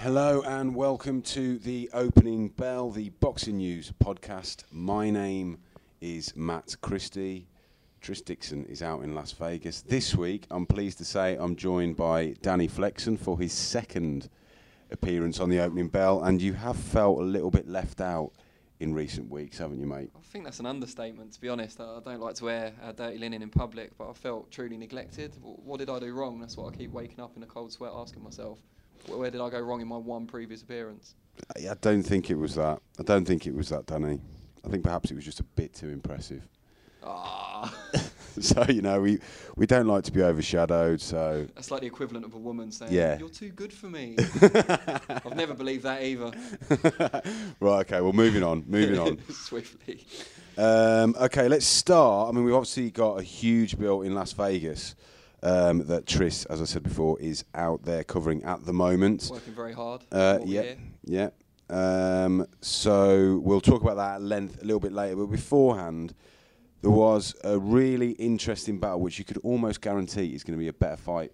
Hello and welcome to the opening bell, the boxing news podcast. My name is Matt Christie. Tris Dixon is out in Las Vegas. This week, I'm pleased to say I'm joined by Danny Flexen for his second appearance on the opening bell, and you have felt a little bit left out in recent weeks, haven't you, mate? I think that's an understatement, to be honest. I don't like to wear uh, dirty linen in public, but I felt truly neglected. What did I do wrong? That's what I keep waking up in a cold sweat asking myself. Wh- Where did I go wrong in my one previous appearance? I I don't think it was that. I don't think it was that, Danny. I think perhaps it was just a bit too impressive. Ah, so you know, we we don't like to be overshadowed. So that's like the equivalent of a woman saying, Yeah. "You're too good for me." I've never believed that either. right, okay. Well, moving on. Moving on. Swiftly. Um, okay, let's start. I mean, we've obviously got a huge bill in Las Vegas um, that Tris, as I said before, is out there covering at the moment. Working very hard. Uh, yeah, yeah. Um, so we'll talk about that at length a little bit later. But beforehand, there was a really interesting battle, which you could almost guarantee is going to be a better fight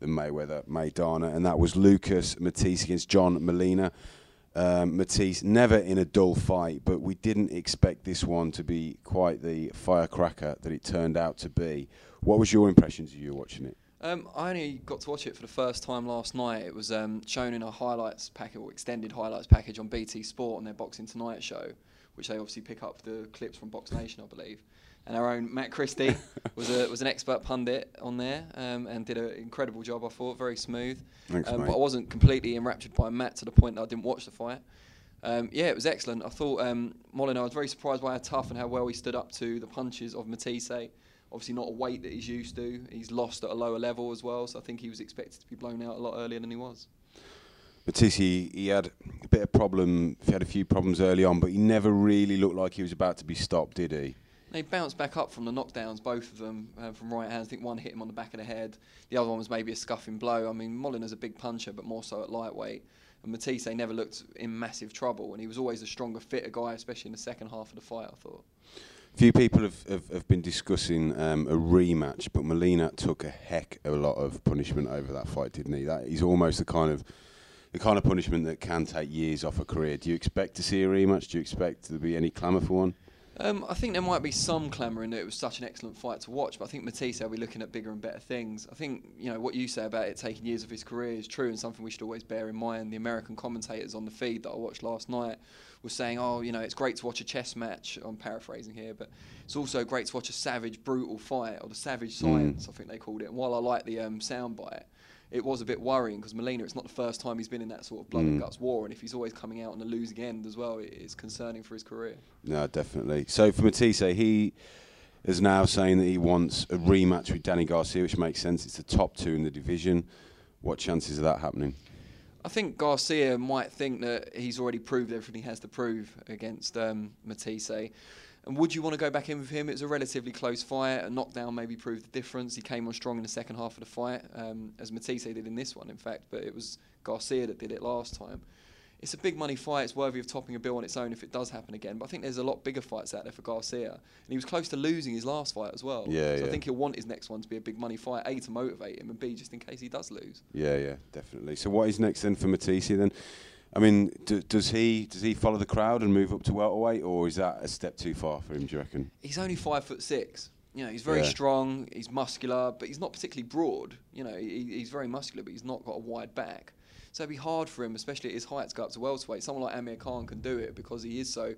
than Mayweather Maidana, and that was Lucas Matthysse against John Molina. Um, Matthysse never in a dull fight, but we didn't expect this one to be quite the firecracker that it turned out to be. What was your impressions of you watching it? Um, I only got to watch it for the first time last night. It was um, shown in a highlights package or extended highlights package on BT Sport on their Boxing Tonight show, which they obviously pick up the clips from Box Nation, I believe. And our own Matt Christie was a was an expert pundit on there um, and did an incredible job. I thought very smooth. Thanks, um, but I wasn't completely enraptured by Matt to the point that I didn't watch the fight. Um, yeah, it was excellent. I thought um, Molina. I was very surprised by how tough and how well he stood up to the punches of Matthysse. Obviously, not a weight that he's used to. He's lost at a lower level as well, so I think he was expected to be blown out a lot earlier than he was. Matthysse, he, he had a bit of problem. He had a few problems early on, but he never really looked like he was about to be stopped, did he? They bounced back up from the knockdowns, both of them uh, from right hands. I think one hit him on the back of the head. The other one was maybe a scuffing blow. I mean, Molina's a big puncher, but more so at lightweight. And Matthysse never looked in massive trouble, and he was always a stronger, fitter guy, especially in the second half of the fight. I thought. Few people have, have, have been discussing um, a rematch, but Molina took a heck of a lot of punishment over that fight, didn't he? That he's almost the kind of the kind of punishment that can take years off a career. Do you expect to see a rematch? Do you expect there to be any clamour for one? Um, I think there might be some clamour in that it was such an excellent fight to watch, but I think Matthysse will be looking at bigger and better things. I think you know what you say about it taking years of his career is true and something we should always bear in mind. The American commentators on the feed that I watched last night were saying, "Oh, you know, it's great to watch a chess match." I'm paraphrasing here, but it's also great to watch a savage, brutal fight or the savage science. I think they called it. And while I like the um, soundbite. It was a bit worrying because Molina, it's not the first time he's been in that sort of blood and Mm. guts war, and if he's always coming out on the losing end as well, it is concerning for his career. No, definitely. So for Matthysse, he is now saying that he wants a rematch with Danny Garcia, which makes sense. It's the top two in the division. What chances of that happening? I think Garcia might think that he's already proved everything he has to prove against um, Matthysse. And would you want to go back in with him? It was a relatively close fight. A knockdown maybe proved the difference. He came on strong in the second half of the fight, um, as Matthysse did in this one, in fact. But it was Garcia that did it last time. It's a big money fight. It's worthy of topping a bill on its own if it does happen again. But I think there's a lot bigger fights out there for Garcia. And he was close to losing his last fight as well. Yeah, so yeah. I think he'll want his next one to be a big money fight, A, to motivate him, and B, just in case he does lose. Yeah, yeah, definitely. So what is next then for Matthysse then? I mean, do, does he does he follow the crowd and move up to welterweight, or is that a step too far for him? Do you reckon? he's only five foot six. You know, he's very Yeah. strong. He's muscular, but he's not particularly broad. You know, he, he's very muscular, but he's not got a wide back. So it'd be hard for him, especially at his height, to go up to welterweight. Someone like Amir Khan can do it because he is so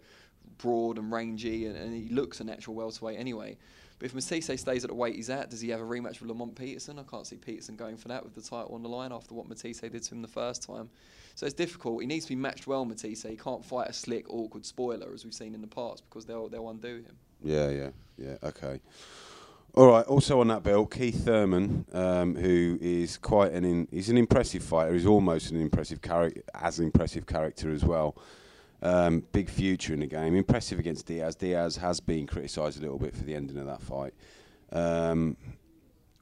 broad and rangy, and, and he looks a natural welterweight anyway. But if Matthysse stays at the weight he's at, does he have a rematch with Lamont Peterson? I can't see Peterson going for that with the title on the line after what Matthysse did to him the first time. So it's difficult. He needs to be matched well, Matthysse. He can't fight a slick, awkward spoiler as we've seen in the past because they'll they'll undo him. Yeah, yeah, yeah. Okay. All right. Also on that bill, Keith Thurman, um, who is quite an in, he's an impressive fighter. He's almost an impressive character, as impressive character as well. Um, big future in the game. Impressive against Diaz. Diaz has been criticised a little bit for the ending of that fight. Um,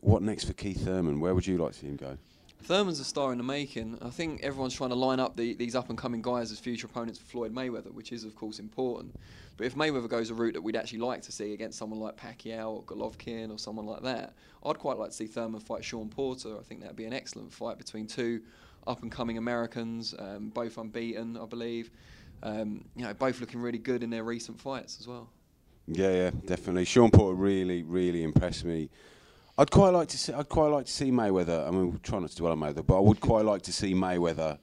what next for Keith Thurman? Where would you like to see him go? Thurman's a star in the making. I think everyone's trying to line up the, these up and coming guys as future opponents for Floyd Mayweather, which is, of course, important. But if Mayweather goes a route that we'd actually like to see against someone like Pacquiao or Golovkin or someone like that, I'd quite like to see Thurman fight Shawn Porter. I think that'd be an excellent fight between two up and coming Americans, um, both unbeaten, I believe. Um, you know, both looking really good in their recent fights as well. Yeah, yeah, definitely. Shawn Porter really, really impressed me. I'd quite like to see. I'd quite like to see Mayweather. I mean, we're trying not to dwell on Mayweather, but I would quite like to see Mayweather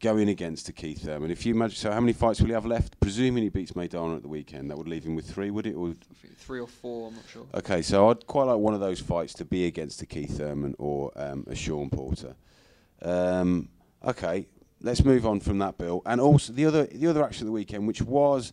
going against a Keith Thurman. If you imagine, so how many fights will he have left? Presuming he beats Maidana at the weekend, that would leave him with three, would it? Or three or four, I'm not sure. Okay, so I'd quite like one of those fights to be against a Keith Thurman or um, a Shawn Porter. Um, okay, let's move on from that, Bill. And also the other the other action of the weekend, which was,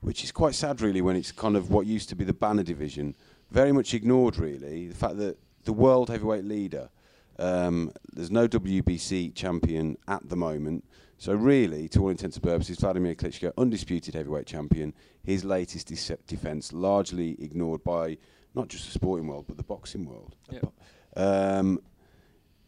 which is quite sad, really, when it's kind of what used to be the banner division, very much ignored, really. The fact that the world heavyweight leader, um, there's no WBC champion at the moment. So really, to all intents and purposes, Vladimir Klitschko, undisputed heavyweight champion, his latest defence largely ignored by not just the sporting world but the boxing world. Yep. Um,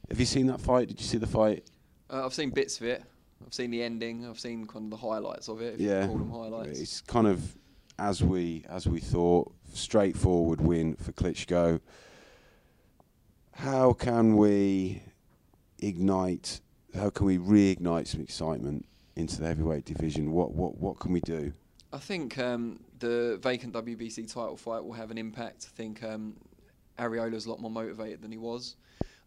have you seen that fight? Did you see the fight? Uh, I've seen bits of it. I've seen the ending. I've seen kind of the highlights of it. If yeah, you call them highlights. It's kind of as we as we thought, straightforward win for Klitschko. How can we ignite? How can we reignite some excitement into the heavyweight division? What what what can we do? I think um, the vacant WBC title fight will have an impact. I think um, Arreola's a lot more motivated than he was.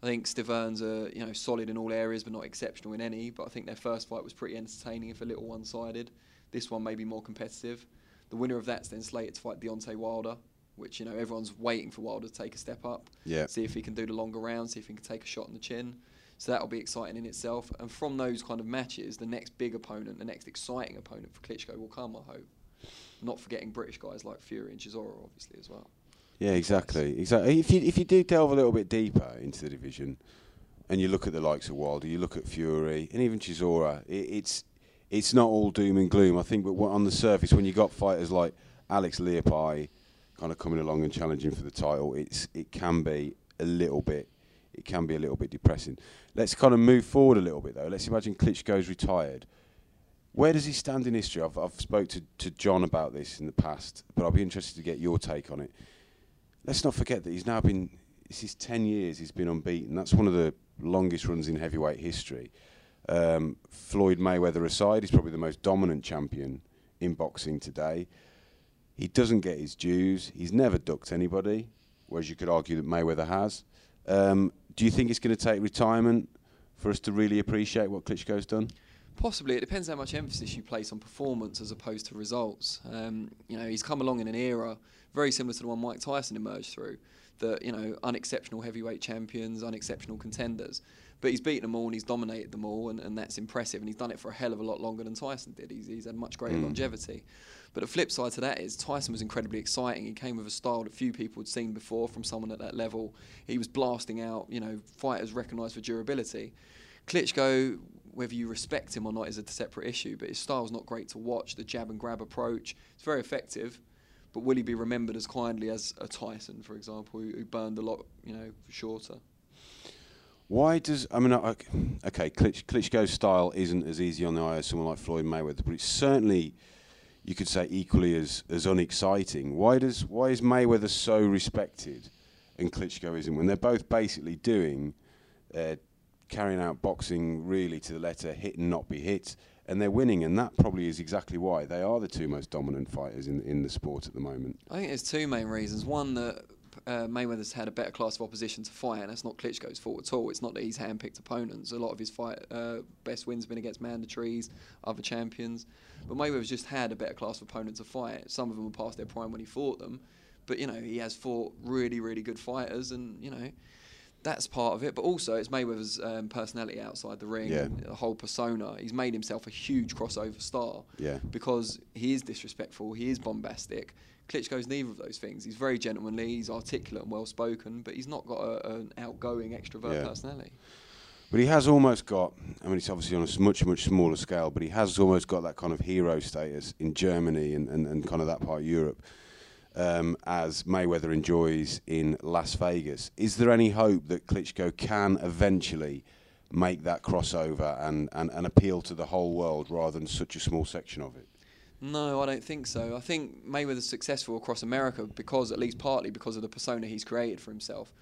I think Stiverne's are you know solid in all areas, but not exceptional in any. But I think their first fight was pretty entertaining, if a little one-sided. This one may be more competitive. The winner of that's then slated to fight Deontay Wilder, which you know everyone's waiting for Wilder to take a step up. Yeah. See if he can do the longer round. See if he can take a shot in the chin. So that'll be exciting in itself. And from those kind of matches, the next big opponent, the next exciting opponent for Klitschko will come. I hope. Not forgetting British guys like Fury and Chisora, obviously as well. Yeah, exactly. Exactly. If you if you do delve a little bit deeper into the division, and you look at the likes of Wilder, you look at Fury, and even Chisora, it, it's it's not all doom and gloom. I think, but on the surface, when you got fighters like Alex Leapai kind of coming along and challenging for the title, it's it can be a little bit it can be a little bit depressing. Let's kind of move forward a little bit though. Let's imagine Klitschko's retired. Where does he stand in history? I've I've spoke to, to John about this in the past, but I'll be interested to get your take on it. Let's not forget that he's now been this is ten years he's been unbeaten. That's one of the longest runs in heavyweight history. Um, Floyd Mayweather aside, he's probably the most dominant champion in boxing today. He doesn't get his dues. He's never ducked anybody, whereas you could argue that Mayweather has. Um, do you think it's going to take retirement for us to really appreciate what Klitschko's done? Possibly. It depends how much emphasis you place on performance as opposed to results. Um, you know, he's come along in an era very similar to the one Mike Tyson emerged through. That you know, unexceptional heavyweight champions, unexceptional contenders. But he's beaten them all and he's dominated them all, and, and that's impressive. And he's done it for a hell of a lot longer than Tyson did. He's, he's had much greater mm. longevity. But the flip side to that is Tyson was incredibly exciting. He came with a style that few people had seen before from someone at that level. He was blasting out, you know, fighters recognised for durability. Klitschko, whether you respect him or not, is a separate issue. But his style's not great to watch. The jab and grab approach, it's very effective. But will he be remembered as kindly as a Tyson, for example, who, who burned a lot, you know, shorter? Why does I mean okay, Klitsch, Klitschko's style isn't as easy on the eye as someone like Floyd Mayweather, but it's certainly you could say equally as, as unexciting. Why does why is Mayweather so respected and Klitschko isn't when they're both basically doing uh, carrying out boxing really to the letter, hit and not be hit, and they're winning, and that probably is exactly why they are the two most dominant fighters in in the sport at the moment. I think there's two main reasons. One that uh, Mayweather's had a better class of opposition to fight, and that's not Klitschko's fault at all. It's not that he's handpicked opponents. A lot of his fight uh, best wins have been against mandatories, other champions. But Mayweather's just had a better class of opponents to fight. Some of them were past their prime when he fought them, but you know he has fought really, really good fighters, and you know that's part of it. But also it's Mayweather's um, personality outside the ring, yeah. the whole persona. He's made himself a huge crossover star. Yeah. Because he is disrespectful, he is bombastic. Klitschko's neither of those things. He's very gentlemanly, he's articulate and well spoken, but he's not got a, an outgoing extrovert yeah. personality. But he has almost got, I mean, it's obviously on a much, much smaller scale, but he has almost got that kind of hero status in Germany and, and, and kind of that part of Europe um, as Mayweather enjoys in Las Vegas. Is there any hope that Klitschko can eventually make that crossover and, and, and appeal to the whole world rather than such a small section of it? No, I don't think so. I think Mayweather's successful across America because, at least partly, because of the persona he's created for himself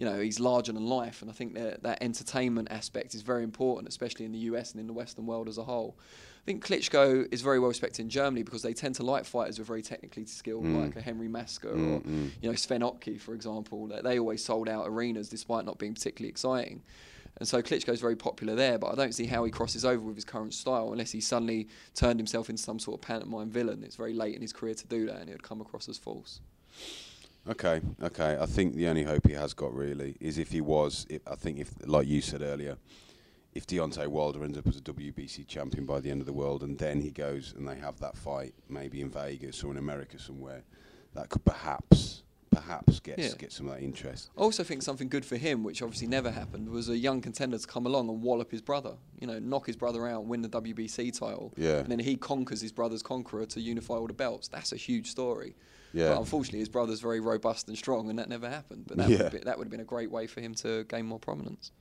you know, he's larger than life, and I think that that entertainment aspect is very important, especially in the US and in the Western world as a whole. I think Klitschko is very well respected in Germany because they tend to like fighters who are very technically skilled, Mm. like a Henry Maske Mm, or mm. you know Sven Ottke, for example. They, they always sold out arenas despite not being particularly exciting. And so Klitschko's very popular there, but I don't see how he crosses over with his current style unless he suddenly turned himself into some sort of pantomime villain. It's very late in his career to do that, and it would come across as false. Okay, okay. I think the only hope he has got really is if he was. If, I think if, like you said earlier, if Deontay Wilder ends up as a WBC champion by the end of the world, and then he goes and they have that fight, maybe in Vegas or in America somewhere, that could perhaps, perhaps get Yeah. get some of that interest. I also think something good for him, which obviously never happened, was a young contender to come along and wallop his brother. You know, knock his brother out, win the WBC title, Yeah. and then he conquers his brother's conqueror to unify all the belts. That's a huge story. Yeah. But unfortunately, his brother's very robust and strong, and that never happened. But that Yeah. would be, that would have been a great way for him to gain more prominence.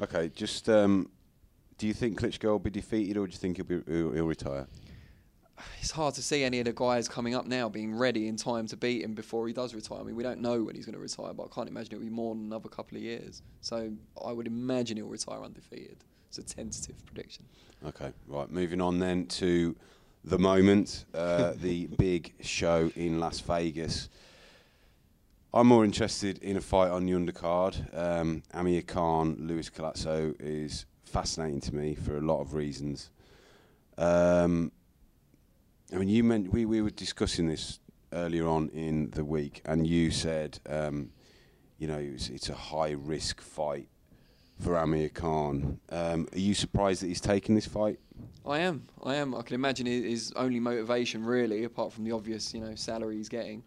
Okay, just um, do you think Klitschko will be defeated, or do you think he'll be he'll, he'll retire? It's hard to see any of the guys coming up now being ready in time to beat him before he does retire. I mean, we don't know when he's going to retire, but I can't imagine it'll be more than another couple of years. So I would imagine he'll retire undefeated. It's a tentative prediction. Okay, right. Moving on then to the moment, uh, the big show in Las Vegas. I'm more interested in a fight on the undercard. Um, Amir Khan, Luis Collazo is fascinating to me for a lot of reasons. Um, I mean, you meant we, we were discussing this earlier on in the week, and you said, um, you know, it's, it's a high risk fight for Amir Khan. Um, are you surprised that he's taking this fight? I am. I am. I can imagine his only motivation, really, apart from the obvious, you know, salary he's getting,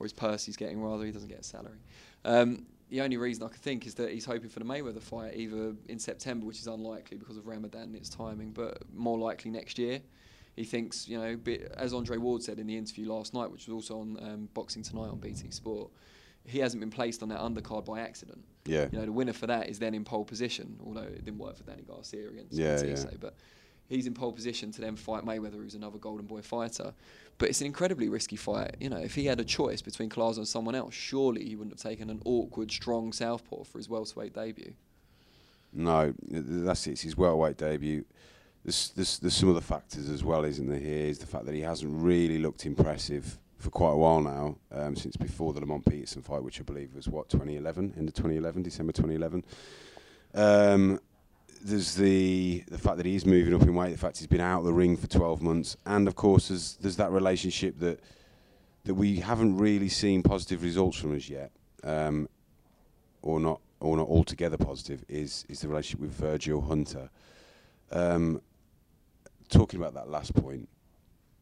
or his purse he's getting, rather. He doesn't get a salary. Um, the only reason I could think is that he's hoping for the Mayweather fight either in September, which is unlikely because of Ramadan and its timing, but more likely next year. He thinks, you know, bit, as Andre Ward said in the interview last night, which was also on um, Boxing Tonight on BT Sport, he hasn't been placed on that undercard by accident. Yeah. You know, the winner for that is then in pole position, although it didn't work for Danny Garcia against Yeah, yeah. but he's in pole position to then fight Mayweather, who's another Golden Boy fighter. But it's an incredibly risky fight. You know, if he had a choice between Collazo and someone else, surely he wouldn't have taken an awkward, strong southpaw for his welterweight debut. No, that's it. It's his welterweight debut. There's, there's, there's some other factors as well, isn't there? Here is the fact that he hasn't really looked impressive for quite a while now, um, since before the Lamont Peterson fight, which I believe was what 2011, end of 2011, December 2011. Um, there's the the fact that he's moving up in weight, the fact he's been out of the ring for 12 months, and of course there's there's that relationship that that we haven't really seen positive results from as yet, um, or not or not altogether positive. Is is the relationship with Virgil Hunter? Um, talking about that last point,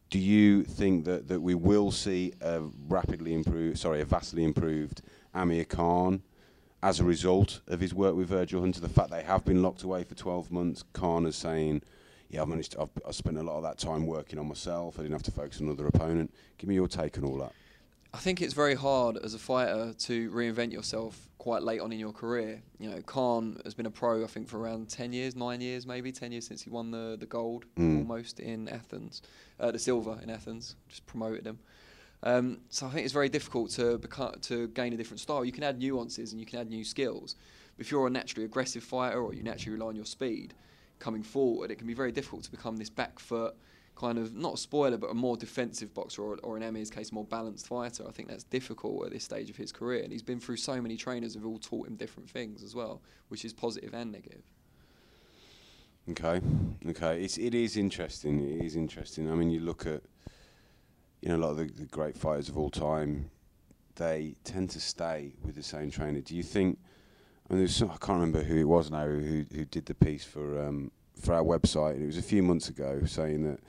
do you think that, that we will see a rapidly improved, sorry, a vastly improved Amir Khan as a result of his work with Virgil Hunter? The fact they have been locked away for 12 months, Khan is saying, yeah, I've managed to, I've, I've spent a lot of that time working on myself. I didn't have to focus on another opponent. Give me your take on all that. I think it's very hard as a fighter to reinvent yourself quite late on in your career. You know, Khan has been a pro, I think, for around 10 years, nine years maybe, 10 years since he won the, the gold Mm. almost in Athens, uh, the silver in Athens, just promoted him. Um, so I think it's very difficult to become, to gain a different style. You can add nuances and you can add new skills. But if you're a naturally aggressive fighter or you naturally rely on your speed coming forward, it can be very difficult to become this back foot, kind of not a spoiler, but a more defensive boxer, or, or in Amir's case, a more balanced fighter. I think that's difficult at this stage of his career, and he's been through so many trainers who've all taught him different things as well, which is positive and negative. Okay, okay. It's it is interesting. It is interesting. I mean, you look at you know a lot of the, the great fighters of all time. They tend to stay with the same trainer. Do you think? I mean, some, I can't remember who it was now who who did the piece for um, for our website. and It was a few months ago, saying that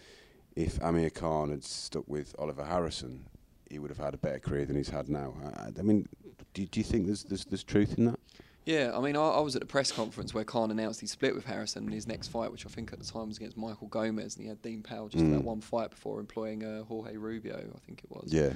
if Amir Khan had stuck with Oliver Harrison, he would have had a better career than he's had now. I, I mean, do, do you think there's, there's there's truth in that? Yeah, I mean, I, I was at the press conference where Khan announced he split with Harrison in his next fight, which I think at the time was against Michael Gomez, and he had Dean Powell just for that Mm. one fight before employing uh, Jorge Rubio, I think it was. Yeah.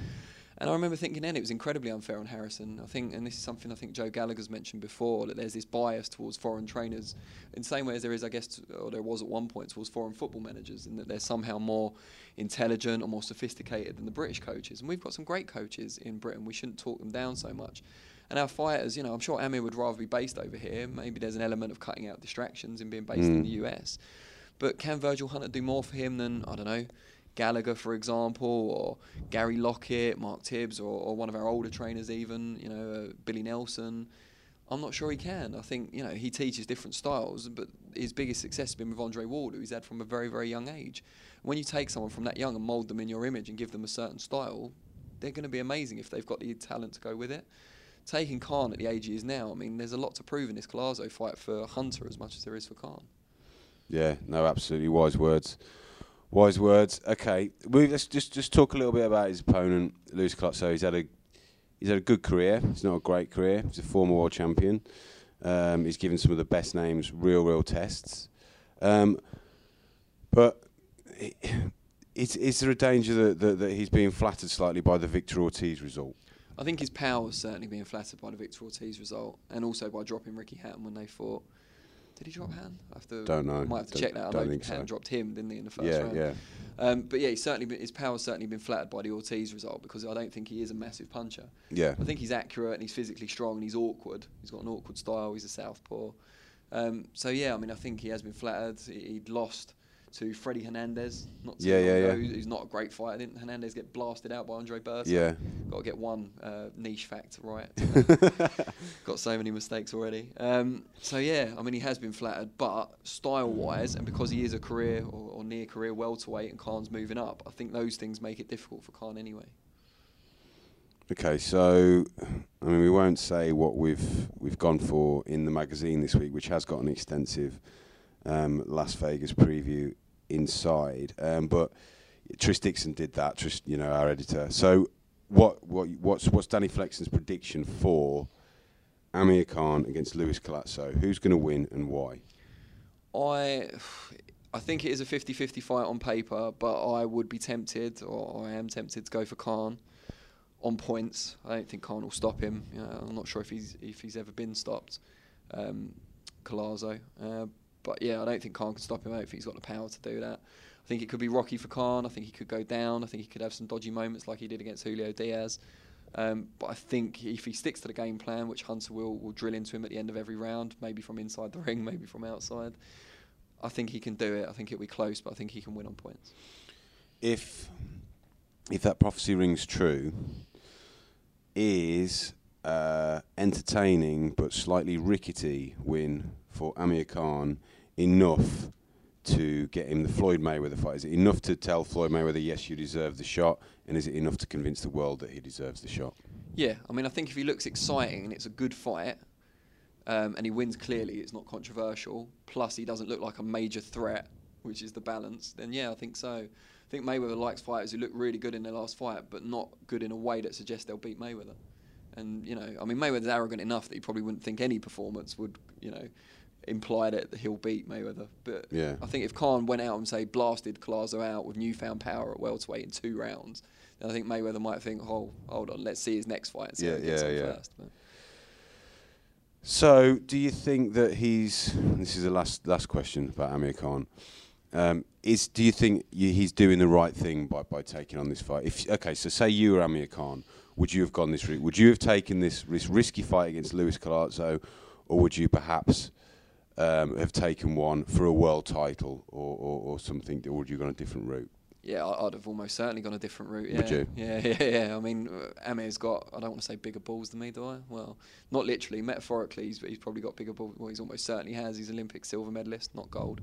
And I remember thinking then it was incredibly unfair on Harrison. I think, and this is something I think Joe Gallagher's mentioned before, that there's this bias towards foreign trainers, in the same way as there is, I guess, or there was at one point towards foreign football managers, in that they're somehow more intelligent or more sophisticated than the British coaches. And we've got some great coaches in Britain. We shouldn't talk them down so much. And our fighters, you know, I'm sure Amir would rather be based over here. Maybe there's an element of cutting out distractions in being based in Mm. the US. But can Virgil Hunter do more for him than I don't know, Gallagher, for example, or Gary Lockett, Mark Tibbs, or, or one of our older trainers, even you know uh, Billy Nelson? I'm not sure he can. I think you know he teaches different styles, but his biggest success has been with Andre Ward, who he's had from a very very young age. When you take someone from that young and mould them in your image and give them a certain style, they're going to be amazing if they've got the talent to go with it. Taking Khan at the age he is now, I mean, there's a lot to prove in this Collazo fight for Hunter as much as there is for Khan. Yeah, no, absolutely wise words. Wise words. Okay, we let's just just talk a little bit about his opponent, Lewis Collazo. He's had a he's had a good career. It's not a great career. He's a former world champion. Um, he's given some of the best names real, real tests. Um, but is is there a danger that, that that he's being flattered slightly by the Victor Ortiz result? I think his power was certainly being flattered by the Victor Ortiz result, and also by dropping Ricky Hatton when they fought. Did he drop Hatton? I have to, Don't know. Might have to Don't- check that. I don't know Hatton so. dropped him, didn't he, in the first yeah, round? yeah, Um, but yeah, he's certainly been, his power's certainly been flattered by the Ortiz result because I don't think he is a massive puncher. yeah. I think he's accurate and he's physically strong and he's awkward. He's got an awkward style. He's a southpaw. Um, so yeah, I mean, I think he has been flattered. He, he'd lost to Freddie Hernandez. Not too Yeah, long yeah, ago, yeah. who's- not a great fighter. Didn't Hernandez get blasted out by Andre Berto? Yeah. Got to get one uh, niche fact right. Got so many mistakes already. Um, so yeah, I mean, he has been flattered, but style-wise, and because he is a career or, or near career welterweight, and Khan's moving up, I think those things make it difficult for Khan anyway. Okay, so I mean, we won't say what we've we've gone for in the magazine this week, which has got an extensive um, Las Vegas preview inside. Um, but Tris Dixon did that. Tris, you know, our editor. So, what what what's what's Danny Flexen's prediction for Amir Khan against Lewis Collazo? Who's going to win and why? I I think it is a 50-50 fight on paper, but I would be tempted, or I am tempted to go for Khan on points. I don't think Khan will stop him. You know, I'm not sure if he's if he's ever been stopped, um, Collazo. Uh, but yeah, I don't think Khan can stop him. I don't think he's got the power to do that. I think it could be rocky for Khan. I think he could go down. I think he could have some dodgy moments like he did against Julio Diaz. Um, but I think if he sticks to the game plan, which Hunter will, will drill into him at the end of every round, maybe from inside the ring, maybe from outside, I think he can do it. I think it'll be close, but I think he can win on points. if if that prophecy rings true, is uh, entertaining but slightly rickety win for Amir Khan enough to get him the Floyd Mayweather fight? Is it enough to tell Floyd Mayweather, yes, you deserve the shot, and is it enough to convince the world that he deserves the shot? Yeah, I mean, I think if he looks exciting and it's a good fight, um, and he wins clearly, it's not controversial. Plus, he doesn't look like a major threat, which is the balance. Then yeah, I think so. I think Mayweather likes fighters who look really good in their last fight, but not good in a way that suggests they'll beat Mayweather. And you know, I mean, Mayweather's arrogant enough that he probably wouldn't think any performance would, you know, imply that he'll beat Mayweather. But Yeah. I think if Khan went out and say blasted Collazo out with newfound power at welterweight in two rounds, then I think Mayweather might think, oh, hold on, let's see his next fight and see Yeah, how he gets yeah, yeah. first. But So, do you think that he's? This is the last last question about Amir Khan. Um, is do you think you, he's doing the right thing by, by taking on this fight? If okay, so say you were Amir Khan, would you have gone this route? Would you have taken this, this risky fight against Luis Collazo, or would you perhaps um, have taken one for a world title or, or, or something, or would you gone a different route? yeah, I'd have almost certainly gone a different route. Yeah. Would you? Yeah, yeah, yeah. I mean, uh, Amir's got, I don't want to say bigger balls than me, do I? Well, not literally, metaphorically, he's, he's probably got bigger balls. Well, he's almost certainly has. He's Olympic silver medalist, not gold.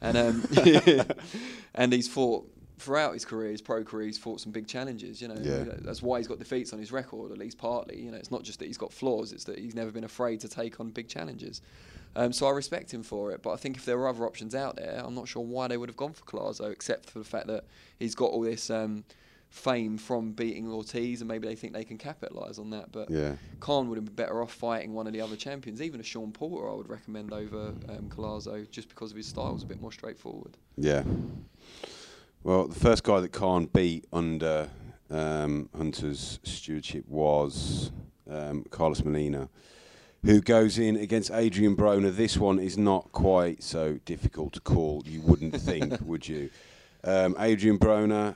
And um, and he's fought throughout his career, his pro career, he's fought some big challenges. You know, Yeah. that's why he's got defeats on his record, at least partly. You know, it's not just that he's got flaws; it's that he's never been afraid to take on big challenges. Um, so I respect him for it. But I think if there were other options out there, I'm not sure why they would have gone for Collazo, except for the fact that he's got all this um, fame from beating Ortiz, and maybe they think they can capitalise on that. But Yeah. Khan would have been better off fighting one of the other champions, even a Shawn Porter. I would recommend over um, just because of his style was a bit more straightforward. Yeah. Well, the first guy that Khan beat under um, Hunter's stewardship was um, Carlos Molina, who goes in against Adrian Broner. This one is not quite so difficult to call. You wouldn't think, would you? Um, Adrian Broner,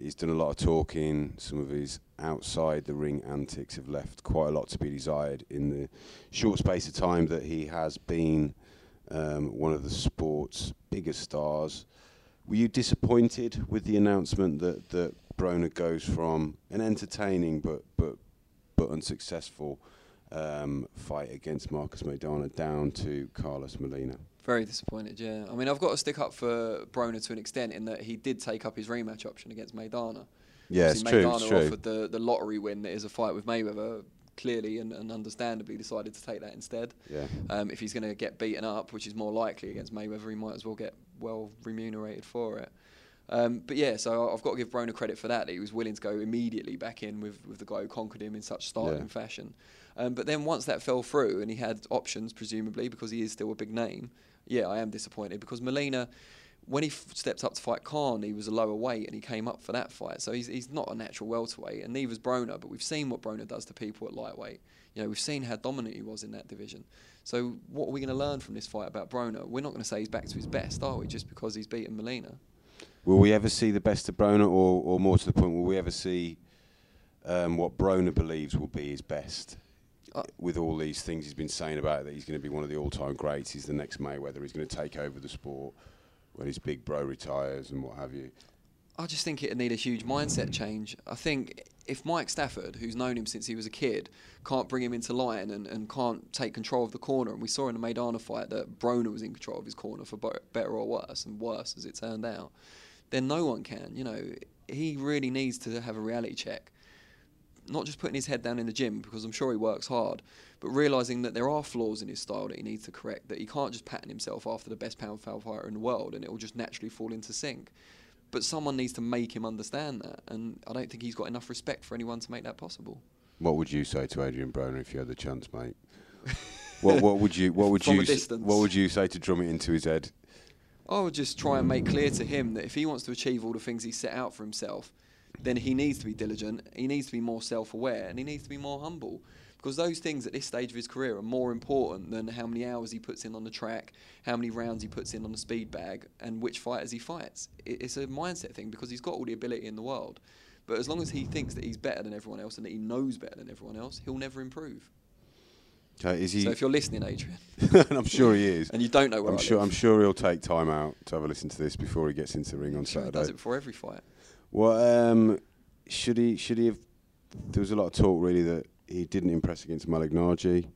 he's done a lot of talking. Some of his outside the ring antics have left quite a lot to be desired in the short space of time that he has been um, one of the sport's biggest stars. Were you disappointed with the announcement that, that Broner goes from an entertaining but but but unsuccessful um, fight against Marcus Maidana down to Carlos Molina? Very disappointed, yeah. I mean, I've got to stick up for Broner to an extent in that he did take up his rematch option against Maidana. Yeah, it's true. Maidana It's true. offered the, the lottery win that is a fight with Mayweather, clearly and, and understandably decided to take that instead. Yeah. Um, if he's going to get beaten up, which is more likely against Mayweather, he might as well get well remunerated for it. Um, but yeah, so I've got to give Broner credit for that. That he was willing to go immediately back in with, with the guy who conquered him in such startling Yeah. fashion. Um, but then once that fell through and he had options, presumably because he is still a big name, yeah, I am disappointed because Molina, when he f- stepped up to fight Khan, he was a lower weight and he came up for that fight. So he's, he's not a natural welterweight, and neither's Broner. But we've seen what Broner does to people at lightweight. You know, we've seen how dominant he was in that division. So what are we going to learn from this fight about Broner? We're not going to say he's back to his best, are we? Just because he's beaten Molina. Will we ever see the best of Broner, or, or more to the point, will we ever see um, what Broner believes will be his best? Uh, with all these things he's been saying about that he's going to be one of the all-time greats, he's the next Mayweather, he's going to take over the sport when his big bro retires and what have you. I just think it'd need a huge mindset change. I think if Mike Stafford, who's known him since he was a kid, can't bring him into line and, and can't take control of the corner, and we saw in the Maidana fight that Broner was in control of his corner for better or worse, and worse as it turned out, then no one can. You know, he really needs to have a reality check. Not just putting his head down in the gym because I'm sure he works hard, but realizing that there are flaws in his style that he needs to correct. That he can't just pattern himself after the best pound pound fighter in the world and it will just naturally fall into sync but someone needs to make him understand that, and I don't think he's got enough respect for anyone to make that possible. What would you say to Adrian Broner if you had the chance, mate? what, what would you what would you a s- distance. what would you say to drum it into his head? I would just try and make clear to him that if he wants to achieve all the things he set out for himself, then he needs to be diligent, he needs to be more self aware, and he needs to be more humble. Because those things at this stage of his career are more important than how many hours he puts in on the track, how many rounds he puts in on the speed bag, and which fighters he fights. It's a mindset thing because he's got all the ability in the world. But as long as he thinks that he's better than everyone else and that he knows better than everyone else, he'll never improve. Okay, is he? So if you're listening, Adrian, and I'm sure he is. and you don't know I'm I sure. live, I'm sure he'll take time out to have a listen to this before he gets into the ring on sure he Saturday. does it before every fight. Well, um, should he? Should he have? There was a lot of talk really that he didn't impress against Malignaggi.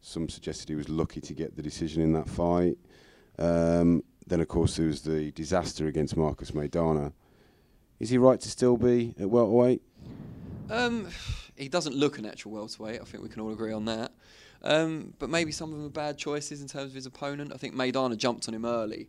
Some suggested he was lucky to get the decision in that fight. Um, then, of course, there was the disaster against Marcus Maidana. Is he right to still be at welterweight? Um, he doesn't look a natural welterweight. I think we can all agree on that. Um, but maybe some of them are bad choices in terms of his opponent. I think Maidana jumped on him early,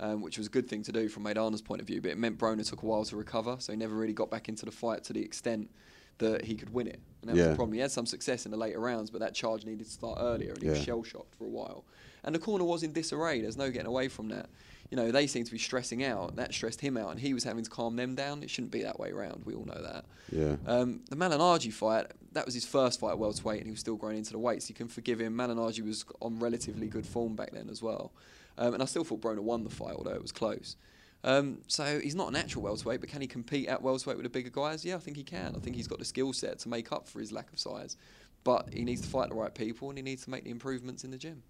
um, which was a good thing to do from Maidana's point of view. But it meant Broner took a while to recover, so he never really got back into the fight to the extent that he could win it. And that was Yeah. the problem. He had some success in the later rounds, but that charge needed to start earlier, and he was shell shocked for a while. And the corner was in disarray. There's no getting away from that. You know, they seemed to be stressing out. That stressed him out, and he was having to calm them down. It shouldn't be that way around. We all know that. Yeah. Um, the Malignaggi fight, that was his first fight at welterweight, and he was still growing into the weights. You can forgive him. Malignaggi was on relatively good form back then as well. Um, and I still thought Broner won the fight, although it was close. Um, so he's not a natural welterweight, but can he compete at welterweight with the bigger guys? Yeah, I think he can. I think he's got the skill set to make up for his lack of size. But he needs to fight the right people, and he needs to make the improvements in the gym.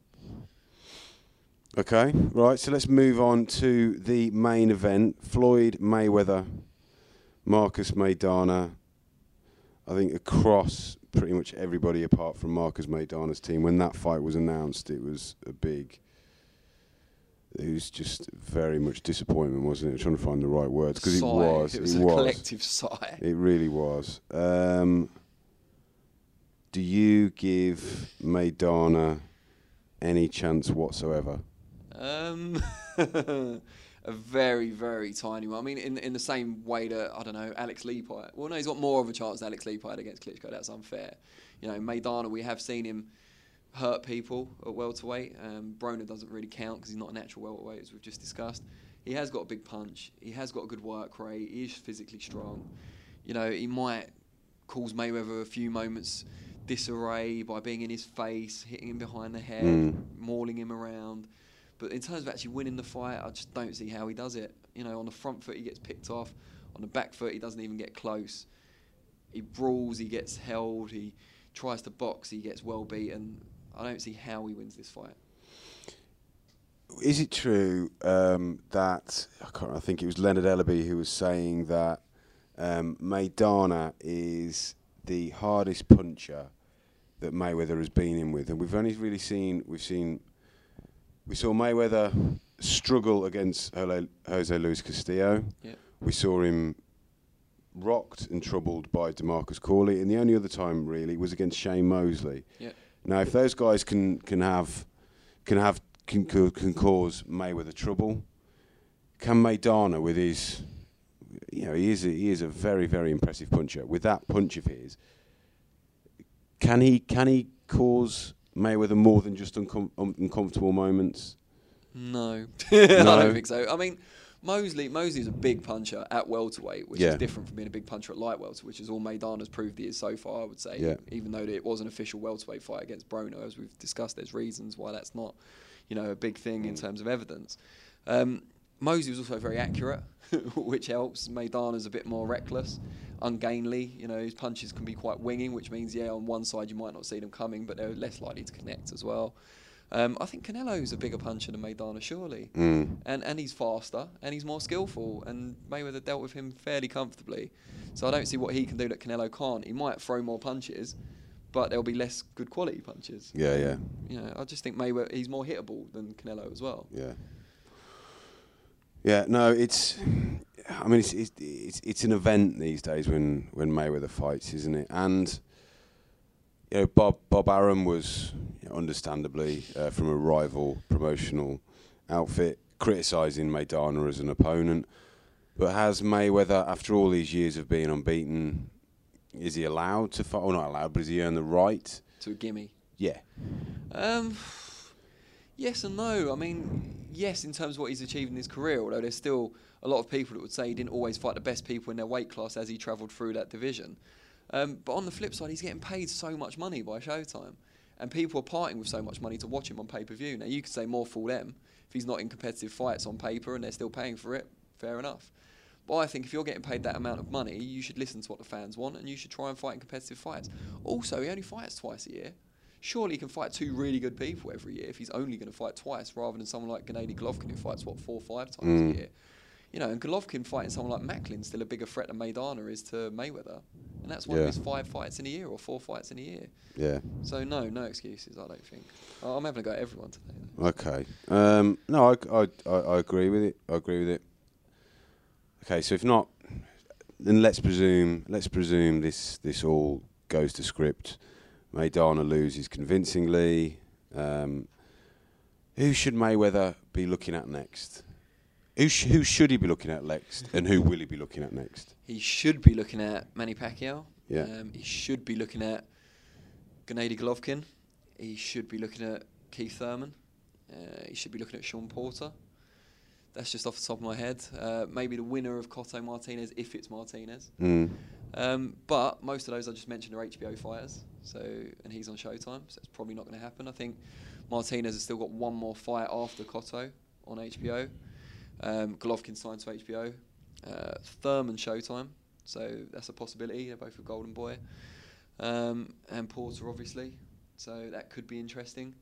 Okay, right. So let's move on to the main event: Floyd Mayweather, Marcus Maidana. I think across pretty much everybody apart from Marcus Maidana's team, when that fight was announced, it was a big. It was just very much disappointment, wasn't it? trying to find the right words because it was. It was a was. collective sigh. It really was. Um, do you give Maidana any chance whatsoever? Um, a very, very tiny one. I mean, in in the same way that I don't know Alex fight. Well, no, he's got more of a chance than Alex fight against Klitschko. That's unfair. You know, Maidana, we have seen him hurt people at welterweight. Um, Broner doesn't really count because he's not a natural welterweight, as we've just discussed. He has got a big punch. He has got a good work rate. He is physically strong. You know, he might cause Mayweather a few moments disarray by being in his face, hitting him behind the head, Mm. mauling him around. But in terms of actually winning the fight, I just don't see how he does it. You know, on the front foot he gets picked off, on the back foot he doesn't even get close. he brawls, he gets held, he tries to box, he gets well beaten. I don't see how he wins this fight. Is it true um, that I can't? I think it was Leonard Ellerbe who was saying that um, Maidana is the hardest puncher that Mayweather has been in with, and we've only really seen we've seen we saw Mayweather struggle against Jose Jose Luis Castillo. Yeah. We saw him rocked and troubled by Demarcus Corley, and the only other time really was against Shane Mosley. Yeah. Now, if those guys can can have can have can can, cause Mayweather trouble, can Maidana with his, you know, he is a, he is a very very impressive puncher. With that punch of his, can he can he cause Mayweather more than just uncom- un- uncomfortable moments? No, I don't think so. I mean, Mosley Mosley's a big puncher at welterweight, which Yeah. is different from being a big puncher at light welter, which is all Maidana's proved he is so far. I would say, Yeah. even though it was an official welterweight fight against Broner, as we've discussed, there's reasons why that's not, you know, a big thing in terms of evidence. Um, Mosley was also very accurate, which helps. Maidana's a bit more reckless, ungainly. You know, his punches can be quite winging, which means yeah, on one side you might not see them coming, but they're less likely to connect as well. Um, I think Canelo's a bigger puncher than Maidana, surely, Mm. and and he's faster and he's more skillful. And Mayweather dealt with him fairly comfortably, so I don't see what he can do that Canelo can't. He might throw more punches, but there'll be less good quality punches. Yeah, yeah, You know, I just think Mayweather he's more hittable than Canelo as well. yeah. Yeah, no, it's. I mean, it's it's it's, it's an event these days when, when Mayweather fights, isn't it? And you know, Bob Bob Arum was you know, understandably uh, from a rival promotional outfit criticising Maidana as an opponent, but has Mayweather, after all these years of being unbeaten, is he allowed to fight? Or not allowed, but has he earned the right? To a gimme. Yeah, Um, yes and no. I mean, yes, in terms of what he's achieved in his career, although there's still a lot of people that would say he didn't always fight the best people in their weight class as he travelled through that division. Um, but on the flip side, he's getting paid so much money by Showtime. And people are parting with so much money to watch him on pay per view. Now, you could say more for them if he's not in competitive fights on paper and they're still paying for it, fair enough. But I think if you're getting paid that amount of money, you should listen to what the fans want and you should try and fight in competitive fights. Also, he only fights twice a year. Surely he can fight two really good people every year if he's only going to fight twice rather than someone like Gennady Golovkin who fights, what, four or five times Mm. a year. You know, and Golovkin fighting someone like Macklin's still a bigger threat than Maidana is to Mayweather. And that's one Yeah. of his five fights in a year or four fights in a year. yeah. So, no, no excuses, I don't think. I'm having a go at everyone today. Though. Okay. Um, no, I, I, I, I agree with it. I agree with it. Okay, so if not, then let's presume let's presume this this all goes to script. Maidana loses convincingly. Um, who should Mayweather be looking at next? Who sh- who should he be looking at next, and who will he be looking at next? He should be looking at Manny Pacquiao. Yeah. Um, he should be looking at Gennady Golovkin. He should be looking at Keith Thurman. Uh, he should be looking at Sean Porter. That's just off the top of my head. Uh, maybe the winner of Cotto Martinez, if it's Martinez. Mm. Um, but most of those I just mentioned are HBO fighters. So and he's on Showtime, so it's probably not going to happen. I think Martinez has still got one more fight after Cotto on HBO. Um, Golovkin signed to HBO. Uh, Thurman Showtime, so that's a possibility. They're both with Golden Boy, um, and Porter obviously. So that could be interesting.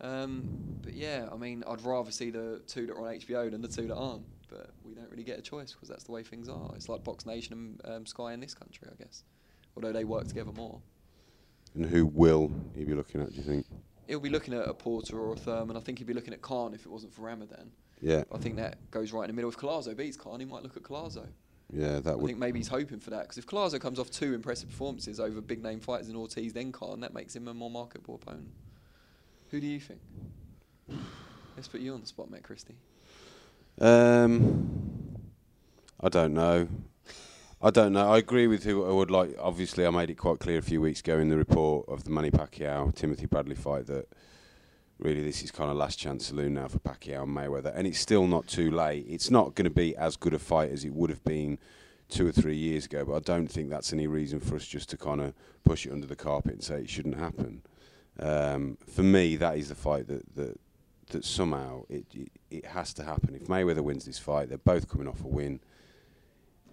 Um, but yeah, I mean, I'd rather see the two that are on HBO than the two that aren't. But we don't really get a choice because that's the way things are. It's like Box Nation and um, Sky in this country, I guess. Although they work together more. And who will he be looking at? Do you think? He'll be looking at a Porter or a Thurman. I think he'd be looking at Khan if it wasn't for Ramadan. Yeah, I think that goes right in the middle. If Collazo beats Khan, he might look at Collazo. yeah, that would. I would. think maybe he's hoping for that because if Collazo comes off two impressive performances over big name fighters in Ortiz, then Khan, that makes him a more marketable opponent. Who do you think? Let's put you on the spot, Matt Christie. Um, I don't know. I don't know. I agree with who I would like. Obviously, I made it quite clear a few weeks ago in the report of the Manny Pacquiao Timothy Bradley fight that really this is kind of last chance saloon now for Pacquiao and Mayweather, and it's still not too late. It's not going to be as good a fight as it would have been two or three years ago, but I don't think that's any reason for us just to kind of push it under the carpet and say it shouldn't happen. Um, for me, that is the fight that that that somehow it, it it has to happen. If Mayweather wins this fight, they're both coming off a win.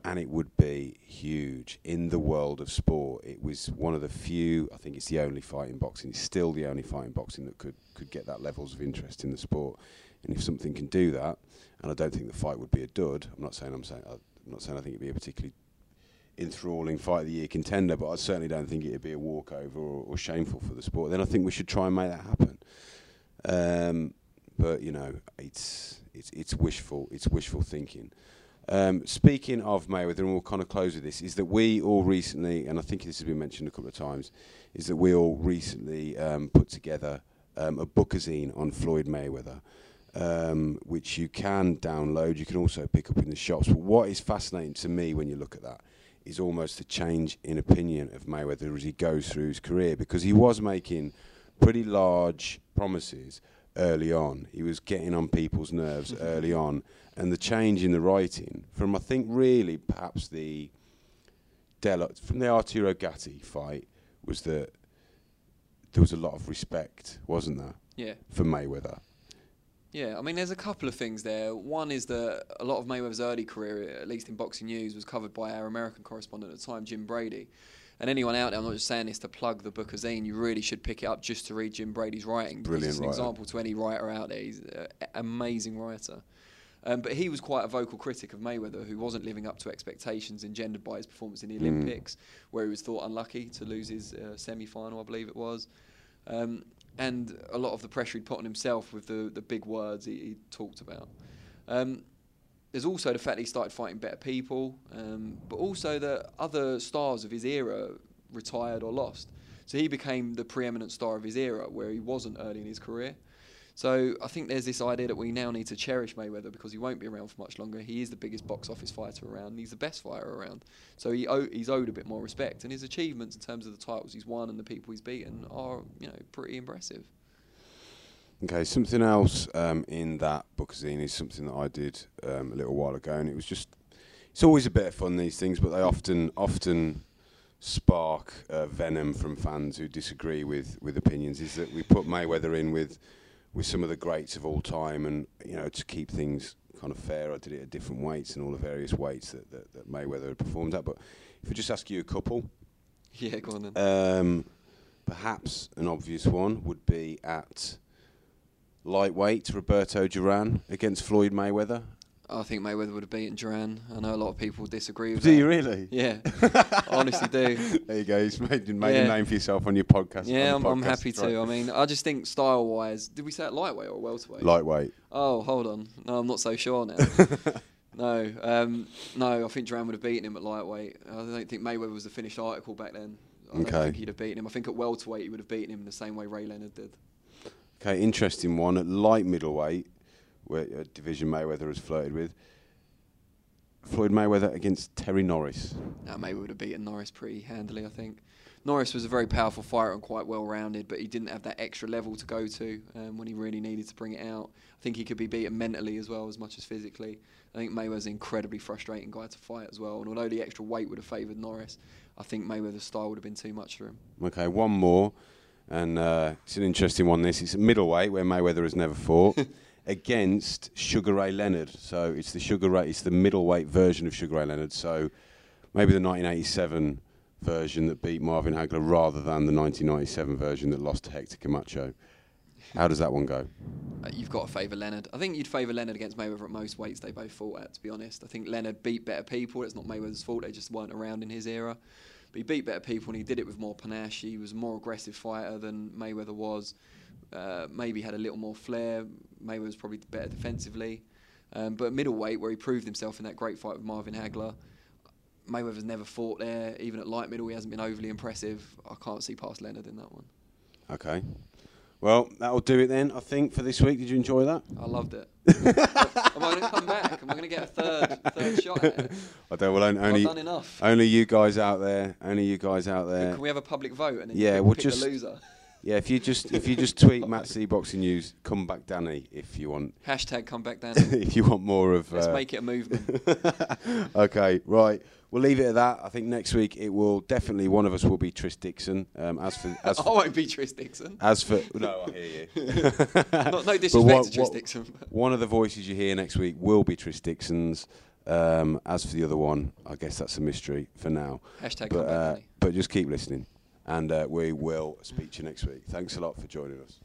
And it would be huge in the world of sport. It was one of the few, I think it's the only fight in boxing, it's still the only fight in boxing that could, could get that levels of interest in the sport. And if something can do that, and I don't think the fight would be a dud, I'm not saying I'm saying I'm not saying I think it'd be a particularly enthralling fight of the year contender, but I certainly don't think it'd be a walkover or, or shameful for the sport. Then I think we should try and make that happen. Um, but you know, it's it's it's wishful it's wishful thinking. Um, speaking of Mayweather, and we'll kind of close with this, is that we all recently, and I think this has been mentioned a couple of times, is that we all recently um, put together um, a bookazine on Floyd Mayweather, um, which you can download. You can also pick up in the shops. But what is fascinating to me when you look at that is almost the change in opinion of Mayweather as he goes through his career, because he was making pretty large promises early on. He was getting on people's nerves early on and the change in the writing from I think really perhaps the Del- from the Arturo Gatti fight was that there was a lot of respect, wasn't there, Yeah. for Mayweather? Yeah, I mean, there's a couple of things there. One is that a lot of Mayweather's early career, at least in boxing news, was covered by our American correspondent at the time, Jim Brady. And anyone out there, I'm not just saying this to plug the bookazine, you really should pick it up just to read Jim Brady's writing. because Brilliant It's an writer. example to any writer out there. He's an amazing writer. Um, but he was quite a vocal critic of Mayweather, who wasn't living up to expectations engendered by his performance in the Mm. Olympics, where he was thought unlucky to lose his uh, semi-final, I believe it was. Um, and a lot of the pressure he'd put on himself with the, the big words he, he talked about. Um, there's also the fact that he started fighting better people, um, but also that other stars of his era retired or lost. So he became the preeminent star of his era, where he wasn't early in his career. So I think there's this idea that we now need to cherish Mayweather because he won't be around for much longer. He is the biggest box office fighter around. He's the best fighter around. So he he's owed a bit more respect, and his achievements in terms of the titles he's won and the people he's beaten are you know pretty impressive. Okay, something else um, in that bookazine is something that I did um, a little while ago, and it was just it's always a bit of fun these things, but they often often spark uh, venom from fans who disagree with with opinions. Is that we put Mayweather in with with some of the greats of all time, and you know to keep things kind of fair, I did it at different weights and all the various weights that, that, that Mayweather had performed at. But if I just ask you a couple, Yeah, go on then. um, perhaps an obvious one would be at lightweight Roberto Duran against Floyd Mayweather. I think Mayweather would have beaten Duran. I know a lot of people disagree with Do that. you really? Yeah, I honestly do. There you go. You've made, made a name for yourself on your podcast. Yeah, I'm, the I'm happy to. I mean, I just think style-wise, did we say it lightweight or welterweight? lightweight. Oh, hold on. No, I'm not so sure now. no, um, no, I think Duran would have beaten him at lightweight. I don't think Mayweather was the finished article back then. I don't Okay. think he'd have beaten him. I think at welterweight he would have beaten him in the same way Ray Leonard did. Okay, interesting one at light middleweight, where division Mayweather has flirted with. Floyd Mayweather against Terry Norris. Now, Mayweather would have beaten Norris pretty handily, I think. Norris was a very powerful fighter and quite well rounded, but he didn't have that extra level to go to um, when he really needed to bring it out. I think he could be beaten mentally as well as much as physically. I think Mayweather's an incredibly frustrating guy to fight as well, and although the extra weight would have favoured Norris, I think Mayweather's style would have been too much for him. Okay, one more, and uh, it's an interesting one. This it's a middleweight where Mayweather has never fought against Sugar Ray Leonard. So it's the Sugar Ray, it's the middleweight version of Sugar Ray Leonard. So maybe the 1987 version that beat Marvin Hagler rather than the 1997 version that lost to Hector Camacho. How does that one go? Uh, you've got to favour Leonard. I think you'd favour Leonard against Mayweather at most weights they both fought at, to be honest. I think Leonard beat better people. It's not Mayweather's fault. They just weren't around in his era. But he beat better people and he did it with more panache. He was a more aggressive fighter than Mayweather was. Uh, maybe had a little more flair. Mayweather was probably better defensively. Um, but middleweight, where he proved himself in that great fight with Marvin Hagler, Mayweather's never fought there. Even at light middle, he hasn't been overly impressive. I can't see past Leonard in that one. Okay. Well, that'll do it then, I think, for this week. Did you enjoy that? I loved it. Am I going to come back? Am I going to get a third third shot at it? I don't. Well, only enough? only you guys out there. Only you guys out there. Can we have a public vote and then Yeah, pick, we'll pick just- the loser? Yeah, if you just if you just tweet Matt C Boxing News, come back Danny if you want Hashtag come back Danny. if you want more of. Let's uh, make it a movement. okay, right. We'll leave it at that. I think next week it will definitely one of us will be Tris Dixon. Um, as for as I for, won't be Tris Dixon. as for no, I hear you. Not, no disrespect what- to Tris what- Dixon. One of the voices you hear next week will be Tris Dixon's. Um, as for the other one, I guess that's a mystery for now. Hashtag But, come back, uh, Danny. but just keep listening, and uh, we will speak to you next week. Thanks a lot for joining us.